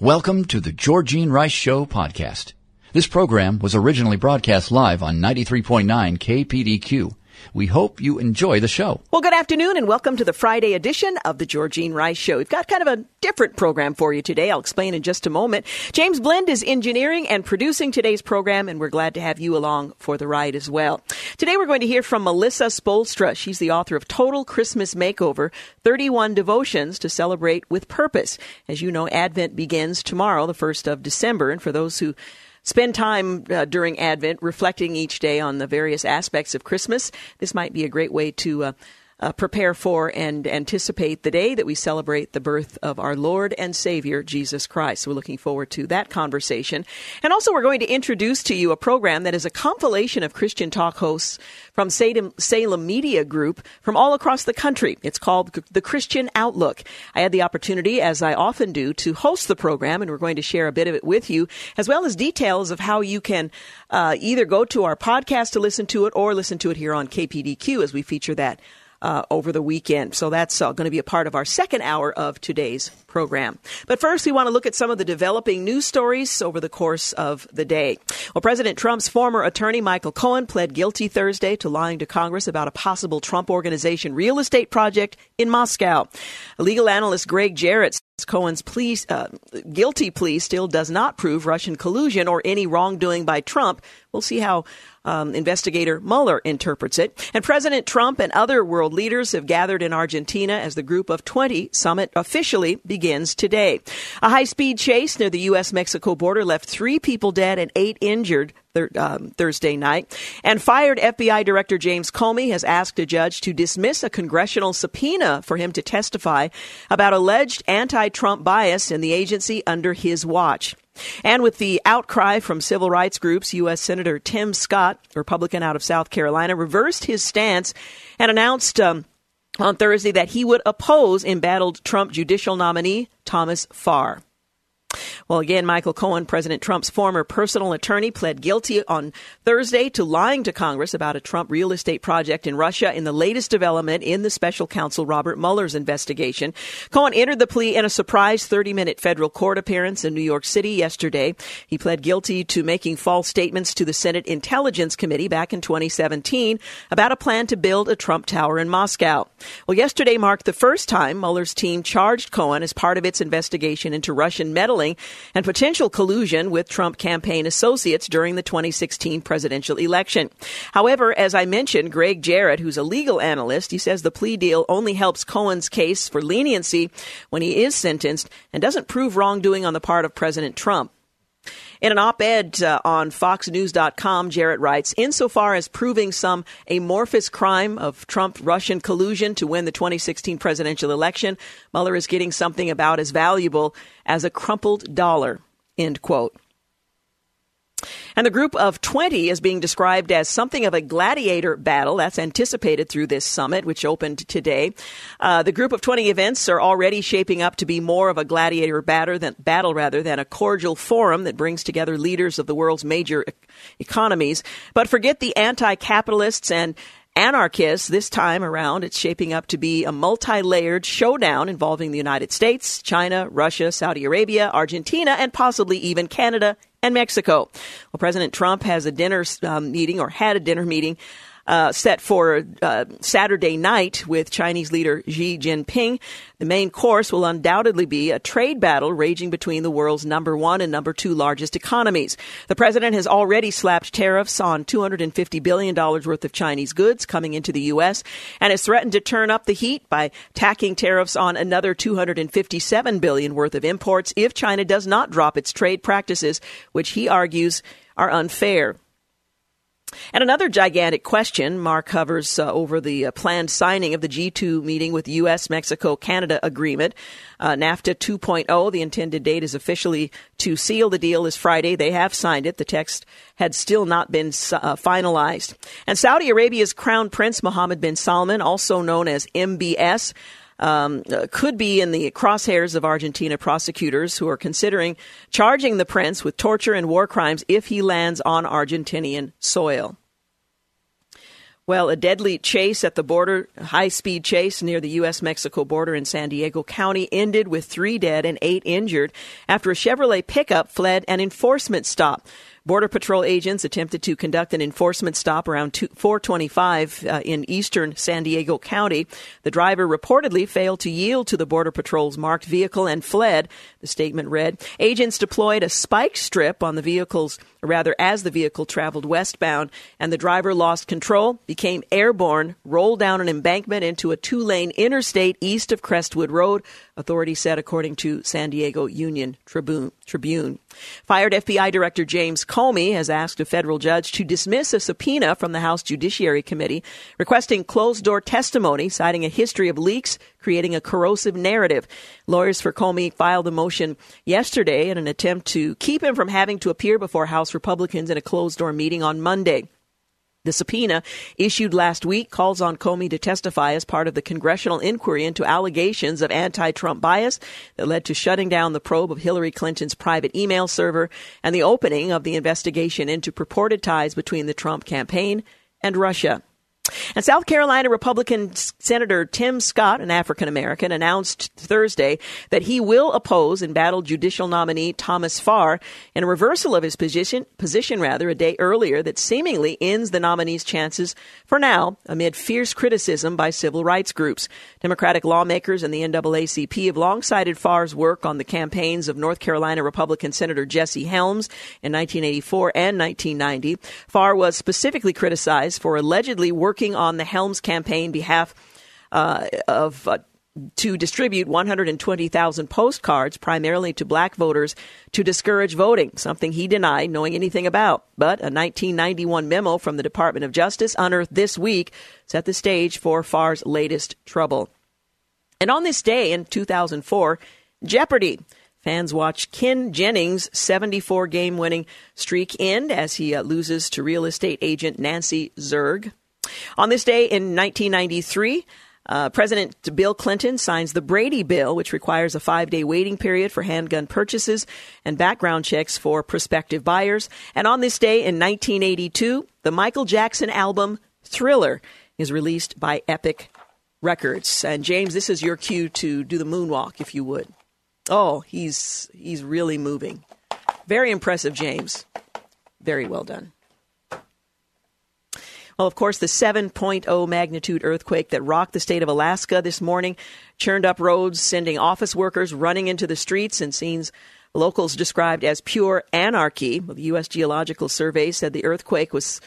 Welcome to the Georgine Rice Show podcast. This program was originally broadcast live on 93.9 KPDQ. We hope you enjoy the show. Well, good afternoon and welcome to the Friday edition of the Georgine Rice Show. We've got kind of a different program for you today. I'll explain in just a moment. James Blend is engineering and producing today's program, and we're glad to have you along for the ride as well. Today we're going to hear from Melissa Spoelstra. She's the author of Total Christmas Makeover 31 Devotions to Celebrate with Purpose. As you know, Advent begins tomorrow, the 1st of December, and for those who spend time uh, during Advent reflecting each day on the various aspects of Christmas. This might be a great way to uh, uh, prepare for and anticipate the day that we celebrate the birth of our Lord and Savior, Jesus Christ. So we're looking forward to that conversation. And also, we're going to introduce to you a program that is a compilation of Christian talk hosts from Salem, Salem Media Group from all across the country. It's called The Christian Outlook. I had the opportunity, as I often do, to host the program, and we're going to share a bit of it with you, as well as details of how you can uh, either go to our podcast to listen to it or listen to it here on KPDQ as we feature that uh, over the weekend. So that's uh, going to be a part of our second hour of today's program. But first, we want to look at some of the developing news stories over the course of the day. Well, President Trump's former attorney, Michael Cohen, pled guilty Thursday to lying to Congress about a possible Trump Organization real estate project in Moscow. Legal analyst Gregg Jarrett Cohen's plea, uh, guilty plea still does not prove Russian collusion or any wrongdoing by Trump. We'll see how um, investigator Mueller interprets it. And President Trump and other world leaders have gathered in Argentina as the Group of 20 summit officially begins today. A high speed chase near the U.S. Mexico border left three people dead and eight injured Thir- um, Thursday night. And fired FBI Director James Comey has asked a judge to dismiss a congressional subpoena for him to testify about alleged anti Trump bias in the agency under his watch. And with the outcry from civil rights groups, U.S. Senator Tim Scott, Republican out of South Carolina, reversed his stance and announced um, on Thursday that he would oppose embattled Trump judicial nominee Thomas Farr. Well, again, Michael Cohen, President Trump's former personal attorney, pled guilty on Thursday to lying to Congress about a Trump real estate project in Russia in the latest development in the special counsel Robert Mueller's investigation. Cohen entered the plea in a surprise 30 minute federal court appearance in New York City yesterday. He pled guilty to making false statements to the Senate Intelligence Committee back in 2017 about a plan to build a Trump Tower in Moscow. Well, yesterday marked the first time Mueller's team charged Cohen as part of its investigation into Russian meddling and potential collusion with Trump campaign associates during the 2016 presidential election. However, as I mentioned, Gregg Jarrett, who's a legal analyst, he says the plea deal only helps Cohen's case for leniency when he is sentenced and doesn't prove wrongdoing on the part of President Trump. In an op ed uh, on FoxNews.com, Jarrett writes Insofar as proving some amorphous crime of Trump Russian collusion to win the 2016 presidential election, Mueller is getting something about as valuable as a crumpled dollar. End quote. And the group of 20 is being described as something of a gladiator battle. That's anticipated through this summit, which opened today. Uh, the group of 20 events are already shaping up to be more of a gladiator battle than, battle rather than a cordial forum that brings together leaders of the world's major economies. But forget the anti-capitalists and anarchists. This time around, it's shaping up to be a multi layered showdown involving the United States, China, Russia, Saudi Arabia, Argentina, and possibly even Canada and Mexico. Well, President Trump has a dinner um, meeting or had a dinner meeting uh, set for uh, Saturday night with Chinese leader Xi Jinping. The main course will undoubtedly be a trade battle raging between the world's number one and number two largest economies. The president has already slapped tariffs on $250 billion worth of Chinese goods coming into the U.S. and has threatened to turn up the heat by tacking tariffs on another 257 billion worth of imports if China does not drop its trade practices, which he argues are unfair. And another gigantic question Mark hovers uh, over the uh, planned signing of the G2 meeting with U.S., Mexico, Canada agreement. Uh, NAFTA 2.0, the intended date is officially to seal the deal is Friday. They have signed it. The text had still not been uh, finalized. And Saudi Arabia's Crown Prince Mohammed bin Salman, also known as MBS, um, could be in the crosshairs of Argentina prosecutors who are considering charging the prince with torture and war crimes if he lands on Argentinian soil. Well, a deadly chase at the border, high speed chase near the U.S. Mexico border in San Diego County ended with three dead and eight injured after a Chevrolet pickup fled an enforcement stop. Border Patrol agents attempted to conduct an enforcement stop around 425 uh, in eastern San Diego County. The driver reportedly failed to yield to the Border Patrol's marked vehicle and fled. The statement read, agents deployed a spike strip on the vehicle's rather as the vehicle traveled westbound and the driver lost control, became airborne, rolled down an embankment into a two-lane interstate east of Crestwood Road, authorities said according to San Diego Union. Tribune. Fired FBI Director James Comey has asked a federal judge to dismiss a subpoena from the House Judiciary Committee requesting closed-door testimony citing a history of leaks creating a corrosive narrative. Lawyers for Comey filed a motion yesterday in an attempt to keep him from having to appear before House Republicans in a closed door meeting on Monday. The subpoena issued last week calls on Comey to testify as part of the congressional inquiry into allegations of anti-Trump bias that led to shutting down the probe of Hillary Clinton's private email server and the opening of the investigation into purported ties between the Trump campaign and Russia. And South Carolina Republican Senator Tim Scott, an African American, announced Thursday that he will oppose embattled judicial nominee Thomas Farr in a reversal of his position, position rather, a day earlier that seemingly ends the nominee's chances for now amid fierce criticism by civil rights groups. Democratic lawmakers and the NAACP have long cited Farr's work on the campaigns of North Carolina Republican Senator Jesse Helms in 1984 and 1990. Farr was specifically criticized for allegedly working working on the Helms campaign behalf uh, of. Uh, to distribute 120,000 postcards primarily to black voters to discourage voting, something he denied knowing anything about. But a 1991 memo from the Department of Justice unearthed this week set the stage for Farr's latest trouble. And on this day in 2004, Jeopardy! Fans watch Ken Jennings' 74 game winning streak end as he uh, loses to real estate agent Nancy Zerg. On this day in 1993, uh, President Bill Clinton signs the Brady Bill, which requires a five day waiting period for handgun purchases and background checks for prospective buyers. And on this day in 1982, the Michael Jackson album Thriller is released by Epic Records. And James, this is your cue to do the moonwalk, if you would. Oh, he's he's really moving. Very impressive, James. Very well done. Well, of course, the 7.0 magnitude earthquake that rocked the state of Alaska this morning churned up roads, sending office workers running into the streets and scenes locals described as pure anarchy. The U.S. Geological Survey said the earthquake was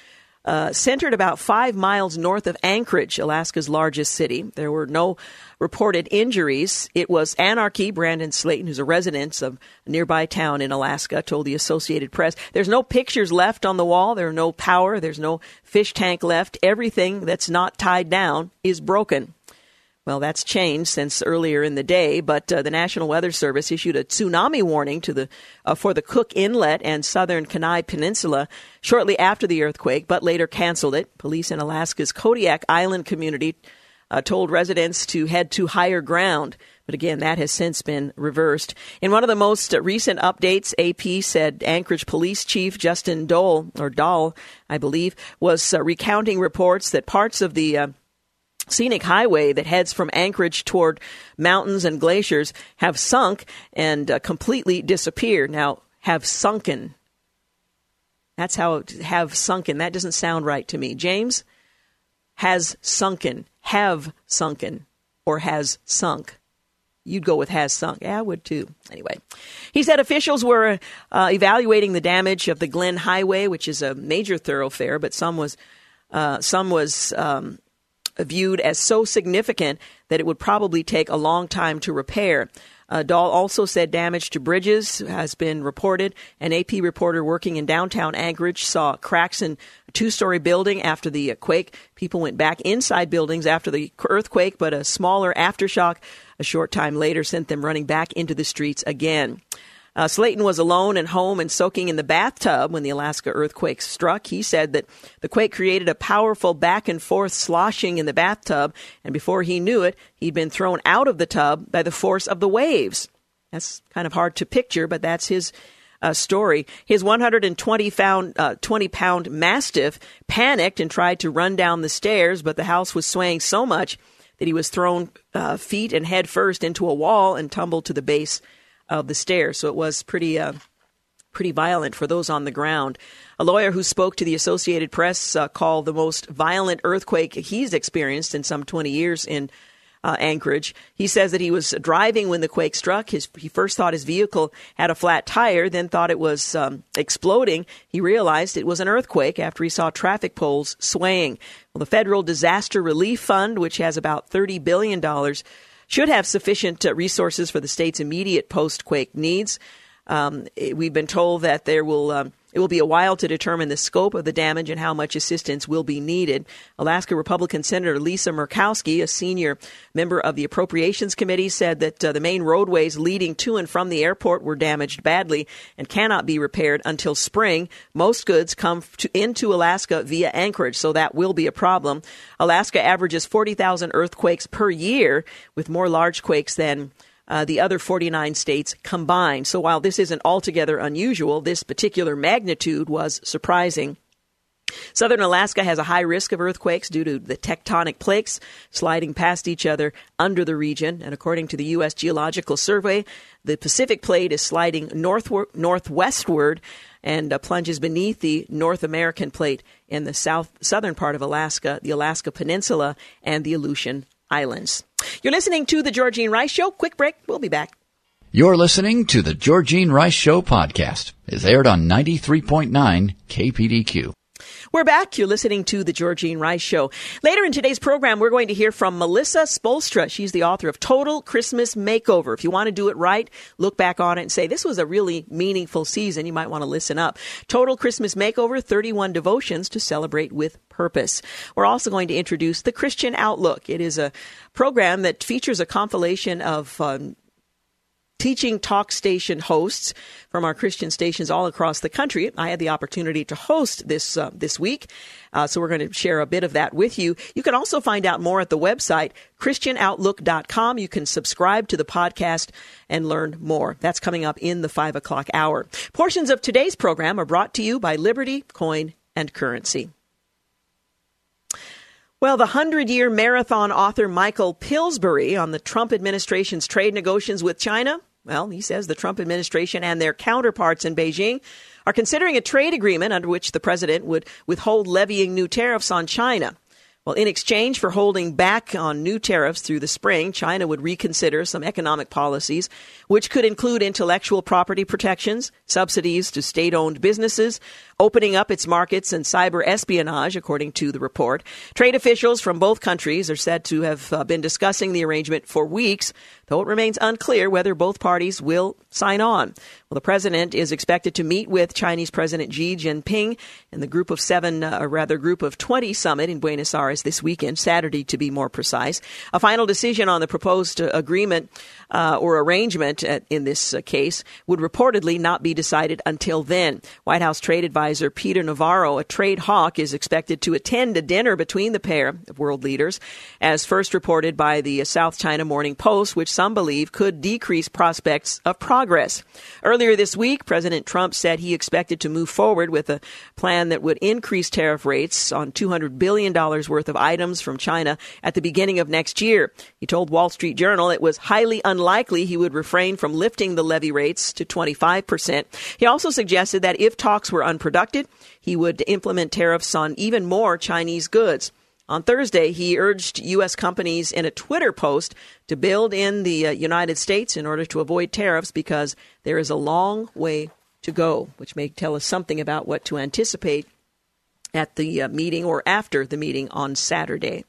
uh, centered about five miles north of Anchorage, Alaska's largest city. There were no reported injuries. It was anarchy. Brandon Slayton, who's a resident of a nearby town in Alaska, told the Associated Press. There's no pictures left on the wall. There's no power. There's no fish tank left. Everything that's not tied down is broken. Well, that's changed since earlier in the day, but uh, the National Weather Service issued a tsunami warning to the uh, for the Cook Inlet and southern Kenai Peninsula shortly after the earthquake, but later canceled it. Police in Alaska's Kodiak Island community uh, told residents to head to higher ground. But again, that has since been reversed. In one of the most recent updates, AP said Anchorage Police Chief Justin Dole, or Dahl, I believe, was uh, recounting reports that parts of the uh, scenic highway that heads from Anchorage toward mountains and glaciers have sunk and uh, completely disappeared. Now, have sunken. That's how have sunken. That doesn't sound right to me. James has sunken, have sunken, or has sunk. You'd go with has sunk. Yeah, I would too. Anyway, he said officials were uh, evaluating the damage of the Glenn Highway, which is a major thoroughfare, but some was uh, some was um, viewed as so significant that it would probably take a long time to repair. Uh, Dahl also said damage to bridges has been reported. An AP reporter working in downtown Anchorage saw cracks in a two story building after the quake. People went back inside buildings after the earthquake, but a smaller aftershock a short time later sent them running back into the streets again. Uh, Slayton was alone and home and soaking in the bathtub when the Alaska earthquake struck. He said that the quake created a powerful back and forth sloshing in the bathtub, and before he knew it, he'd been thrown out of the tub by the force of the waves. That's kind of hard to picture, but that's his uh, story. His 120 pound, uh, 20 pound mastiff panicked and tried to run down the stairs, but the house was swaying so much that he was thrown uh, feet and head first into a wall and tumbled to the base of the stairs. So it was pretty, uh, pretty violent for those on the ground. A lawyer who spoke to the Associated Press uh, called the most violent earthquake he's experienced in some 20 years in uh, Anchorage. He says that he was driving when the quake struck. His, he first thought his vehicle had a flat tire, then thought it was um, exploding. He realized it was an earthquake after he saw traffic poles swaying. Well, the Federal Disaster Relief Fund, which has about $30 billion, should have sufficient uh, resources for the state's immediate post quake needs. Um, we've been told that there will um, it will be a while to determine the scope of the damage and how much assistance will be needed. Alaska Republican Senator Lisa Murkowski, a senior member of the Appropriations Committee, said that uh, the main roadways leading to and from the airport were damaged badly and cannot be repaired until spring. Most goods come to, into Alaska via Anchorage, so that will be a problem. Alaska averages 40,000 earthquakes per year, with more large quakes than uh, the other 49 states combined. So while this isn't altogether unusual, this particular magnitude was surprising. Southern Alaska has a high risk of earthquakes due to the tectonic plates sliding past each other under the region. And according to the U.S. Geological Survey, the Pacific plate is sliding northward, northwestward and uh, plunges beneath the North American plate in the south southern part of Alaska, the Alaska Peninsula, and the Aleutian Islands. You're listening to The Georgine Rice Show. Quick break. We'll be back. You're listening to The Georgine Rice Show podcast. It's aired on 93.9 KPDQ. We're back. You're listening to The Georgine Rice Show. Later in today's program, we're going to hear from Melissa Spoelstra. She's the author of Total Christmas Makeover. If you want to do it right, look back on it and say, this was a really meaningful season. You might want to listen up. Total Christmas Makeover, 31 devotions to celebrate with purpose. We're also going to introduce the Christian Outlook. It is a program that features a compilation of um, teaching talk station hosts from our Christian stations all across the country. I had the opportunity to host this uh, this week, uh, so we're going to share a bit of that with you. You can also find out more at the website christianoutlook.com. You can subscribe to the podcast and learn more. That's coming up in the five o'clock hour. Portions of today's program are brought to you by Liberty Coin and Currency. Well, the 100 year marathon author Michael Pillsbury on the Trump administration's trade negotiations with China well, he says the Trump administration and their counterparts in Beijing are considering a trade agreement under which the president would withhold levying new tariffs on China. Well, in exchange for holding back on new tariffs through the spring, China would reconsider some economic policies, which could include intellectual property protections, subsidies to state owned businesses, opening up its markets and cyber espionage, according to the report. Trade officials from both countries are said to have uh, been discussing the arrangement for weeks, though it remains unclear whether both parties will sign on. Well, the president is expected to meet with Chinese President Xi Jinping and the group of seven, uh, or rather group of 20 summit in Buenos Aires this weekend, Saturday to be more precise. A final decision on the proposed uh, agreement uh, or arrangement at, in this uh, case would reportedly not be decided until then. White House trade advisor Peter Navarro, a trade hawk, is expected to attend a dinner between the pair of world leaders, as first reported by the South China Morning Post, which some believe could decrease prospects of progress. Earlier this week, President Trump said he expected to move forward with a plan that would increase tariff rates on $200 billion worth of items from China at the beginning of next year. He told Wall Street Journal it was highly unlikely he would refrain from lifting the levy rates to 25%. He also suggested that if talks were unproductive, he would implement tariffs on even more Chinese goods. On Thursday, he urged U.S. companies in a Twitter post to build in the uh, United States in order to avoid tariffs because there is a long way to go, which may tell us something about what to anticipate at the uh, meeting or after the meeting on Saturday.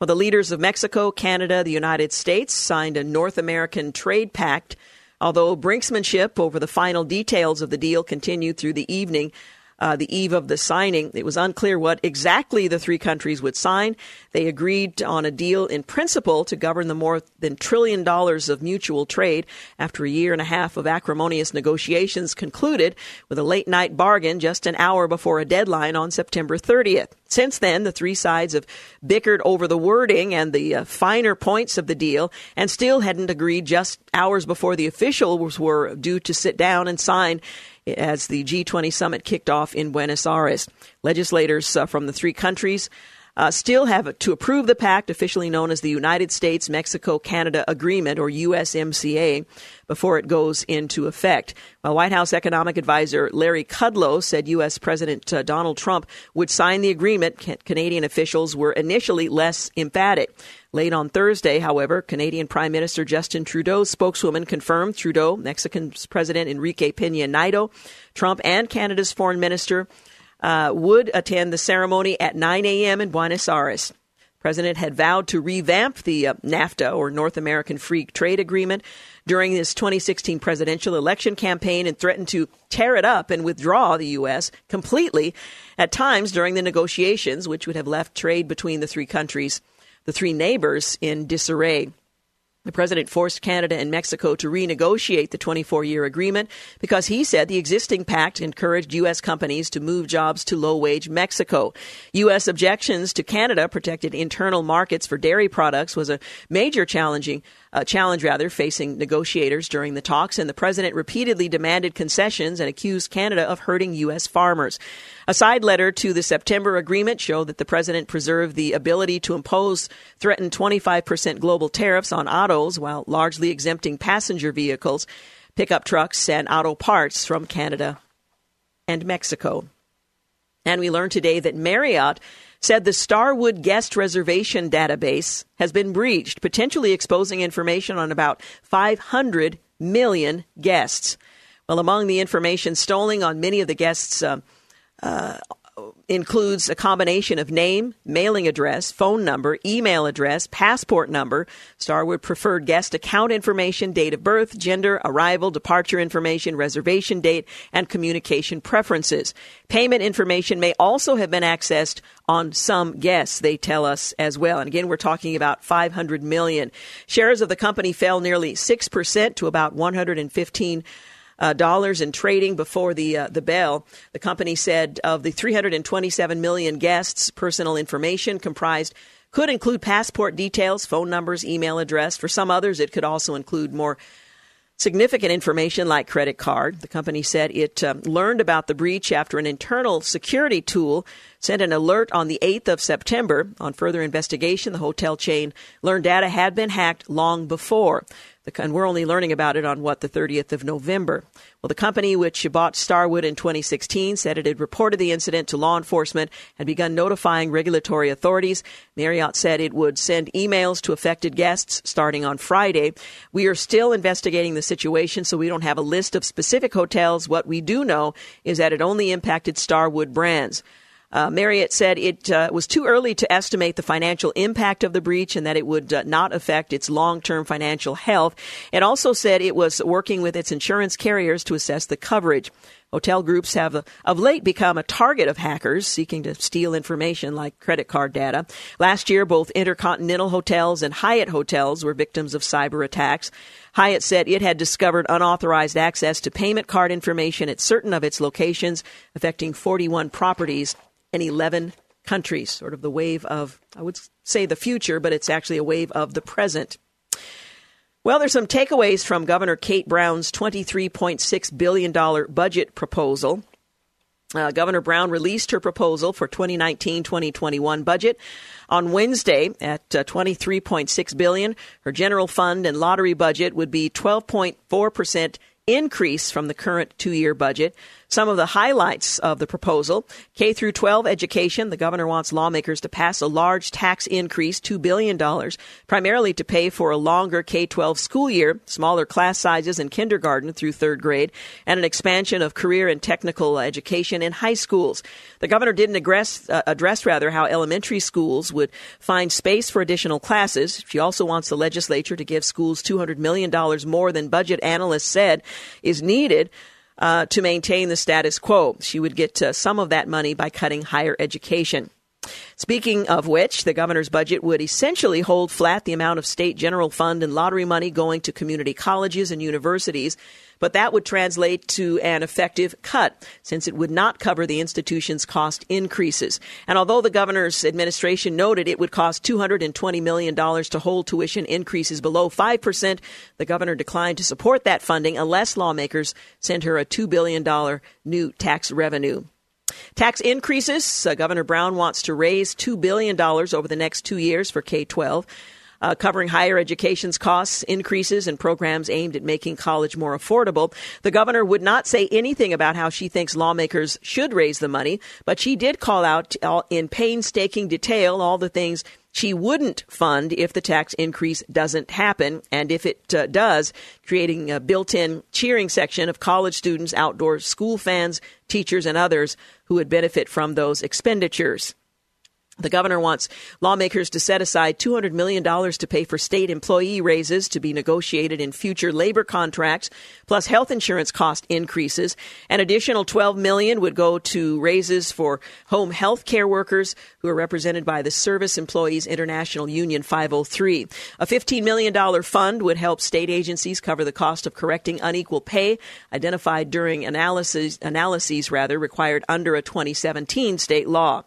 Well, the leaders of Mexico, Canada, the United States signed a North American trade pact. Although brinksmanship over the final details of the deal continued through the evening, uh, the eve of the signing. It was unclear what exactly the three countries would sign. They agreed on a deal in principle to govern the more than trillion dollars of mutual trade after a year and a half of acrimonious negotiations concluded with a late night bargain just an hour before a deadline on September 30th. Since then, the three sides have bickered over the wording and the uh, finer points of the deal and still hadn't agreed just hours before the officials were due to sit down and sign as the G20 summit kicked off in Buenos Aires. Legislators uh, from the three countries uh, still have to approve the pact, officially known as the United States Mexico Canada Agreement, or USMCA, before it goes into effect. White House economic advisor Larry Kudlow said U.S. President uh, Donald Trump would sign the agreement, Canadian officials were initially less emphatic. Late on Thursday, however, Canadian Prime Minister Justin Trudeau's spokeswoman confirmed Trudeau, Mexican President Enrique Pena Nieto, Trump, and Canada's Foreign Minister uh, would attend the ceremony at 9 a.m. in Buenos Aires. The president had vowed to revamp the uh, NAFTA, or North American Free Trade Agreement, during his 2016 presidential election campaign and threatened to tear it up and withdraw the U.S. completely at times during the negotiations, which would have left trade between the three countries, the three neighbors, in disarray. The president forced Canada and Mexico to renegotiate the 24 year agreement because he said the existing pact encouraged U.S. companies to move jobs to low wage Mexico. U.S. objections to Canada protected internal markets for dairy products was a major challenging uh, challenge rather facing negotiators during the talks, and the president repeatedly demanded concessions and accused Canada of hurting U.S. farmers. A side letter to the September agreement showed that the president preserved the ability to impose threatened 25% global tariffs on autos while largely exempting passenger vehicles, pickup trucks, and auto parts from Canada and Mexico. And we learned today that Marriott said the Starwood guest reservation database has been breached, potentially exposing information on about 500 million guests. Well, among the information stolen on many of the guests' uh, uh, includes a combination of name, mailing address, phone number, email address, passport number, Starwood preferred guest account information, date of birth, gender, arrival, departure information, reservation date, and communication preferences. Payment information may also have been accessed on some guests, they tell us as well. And again, we're talking about 500 million. Shares of the company fell nearly 6% to about 115 uh, dollars in trading before the uh, the bell. The company said of the 327 million guests, personal information comprised could include passport details, phone numbers, email address. For some others, it could also include more significant information like credit card. The company said it uh, learned about the breach after an internal security tool sent an alert on the 8th of September. On further investigation, the hotel chain learned data had been hacked long before. And we're only learning about it on what the 30th of November. Well, the company which bought Starwood in 2016 said it had reported the incident to law enforcement and begun notifying regulatory authorities. Marriott said it would send emails to affected guests starting on Friday. We are still investigating the situation, so we don't have a list of specific hotels. What we do know is that it only impacted Starwood brands. Uh, Marriott said it uh, was too early to estimate the financial impact of the breach and that it would uh, not affect its long term financial health. It also said it was working with its insurance carriers to assess the coverage. Hotel groups have uh, of late become a target of hackers seeking to steal information like credit card data. Last year, both Intercontinental Hotels and Hyatt Hotels were victims of cyber attacks. Hyatt said it had discovered unauthorized access to payment card information at certain of its locations, affecting 41 properties in 11 countries, sort of the wave of, I would say the future, but it's actually a wave of the present. Well, there's some takeaways from Governor Kate Brown's $23.6 billion budget proposal. Uh, Governor Brown released her proposal for 2019-2021 budget on Wednesday at uh, 23.6 billion. Her general fund and lottery budget would be 12.4 percent increase from the current two-year budget. Some of the highlights of the proposal K through 12 education. The governor wants lawmakers to pass a large tax increase, $2 billion, primarily to pay for a longer K 12 school year, smaller class sizes in kindergarten through third grade, and an expansion of career and technical education in high schools. The governor didn't address, uh, address rather how elementary schools would find space for additional classes. She also wants the legislature to give schools $200 million more than budget analysts said is needed uh, to maintain the status quo. She would get uh, some of that money by cutting higher education. Speaking of which, the governor's budget would essentially hold flat the amount of state general fund and lottery money going to community colleges and universities, but that would translate to an effective cut since it would not cover the institution's cost increases. And although the governor's administration noted it would cost $220 million to hold tuition increases below 5%, the governor declined to support that funding unless lawmakers sent her a $2 billion new tax revenue. Tax increases. Uh, Governor Brown wants to raise $2 billion over the next two years for K 12 uh, covering higher education's costs, increases, and programs aimed at making college more affordable. The governor would not say anything about how she thinks lawmakers should raise the money, but she did call out in painstaking detail all the things she wouldn't fund if the tax increase doesn't happen, and if it uh, does, creating a built in cheering section of college students, outdoor school fans, teachers, and others who would benefit from those expenditures. The governor wants lawmakers to set aside $200 million to pay for state employee raises to be negotiated in future labor contracts, plus health insurance cost increases. An additional 12 million would go to raises for home health care workers who are represented by the Service Employees International Union 503. A $15 million fund would help state agencies cover the cost of correcting unequal pay identified during analysis, analyses rather required under a 2017 state law.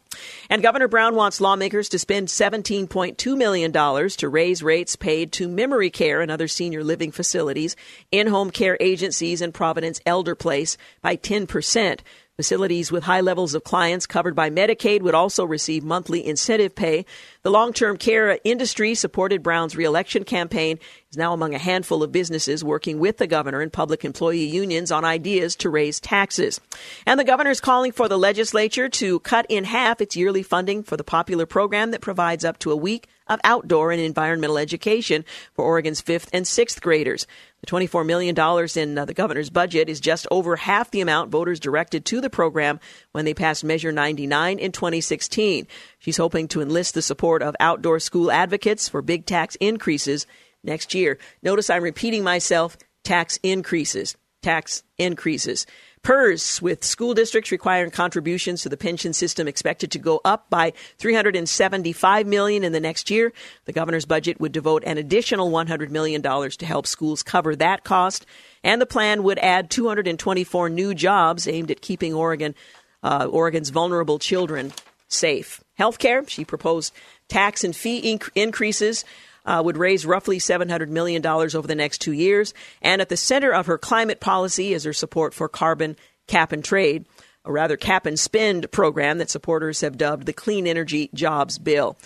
And Governor Brown wants lawmakers to spend $17.2 million to raise rates paid to memory care and other senior living facilities, in home care agencies, and Providence Elder Place by 10%. Facilities with high levels of clients covered by Medicaid would also receive monthly incentive pay. The long term care industry supported Brown's reelection campaign is now among a handful of businesses working with the governor and public employee unions on ideas to raise taxes. And the governor is calling for the legislature to cut in half its yearly funding for the popular program that provides up to a week of outdoor and environmental education for Oregon's fifth and sixth graders. The $24 million in uh, the governor's budget is just over half the amount voters directed to the program when they passed Measure 99 in 2016. She's hoping to enlist the support of outdoor school advocates for big tax increases next year. Notice I'm repeating myself tax increases. Tax increases. PERS, with school districts requiring contributions to the pension system expected to go up by 375 million in the next year. The governor's budget would devote an additional 100 million dollars to help schools cover that cost, and the plan would add 224 new jobs aimed at keeping Oregon, uh, Oregon's vulnerable children safe. Healthcare, she proposed tax and fee inc- increases uh, would raise roughly $700 million over the next two years. And at the center of her climate policy is her support for carbon cap and trade, a rather cap and spend program that supporters have dubbed the Clean Energy Jobs Bill.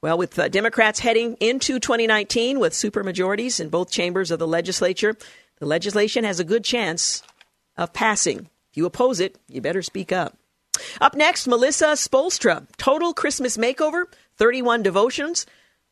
Well, with uh, Democrats heading into 2019 with supermajorities in both chambers of the legislature, the legislation has a good chance of passing. If you oppose it, you better speak up. Up next, Melissa Spoelstra, Total Christmas Makeover, 31 Devotions,